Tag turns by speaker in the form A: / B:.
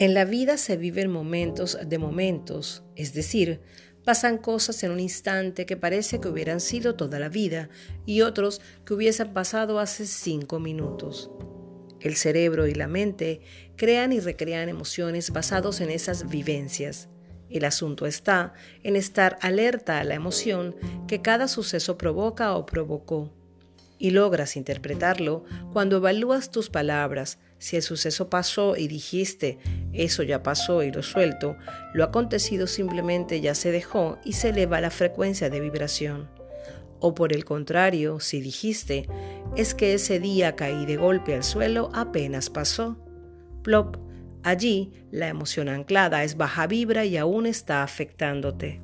A: En la vida se viven momentos de momentos, es decir, pasan cosas en un instante que parece que hubieran sido toda la vida y otros que hubiesen pasado hace cinco minutos. El cerebro y la mente crean y recrean emociones basados en esas vivencias. El asunto está en estar alerta a la emoción que cada suceso provoca o provocó y logras interpretarlo cuando evalúas tus palabras. Si el suceso pasó y dijiste, eso ya pasó y lo suelto, lo acontecido simplemente ya se dejó y se eleva la frecuencia de vibración. O por el contrario, si dijiste, es que ese día caí de golpe al suelo apenas pasó. Plop, allí la emoción anclada es baja vibra y aún está afectándote.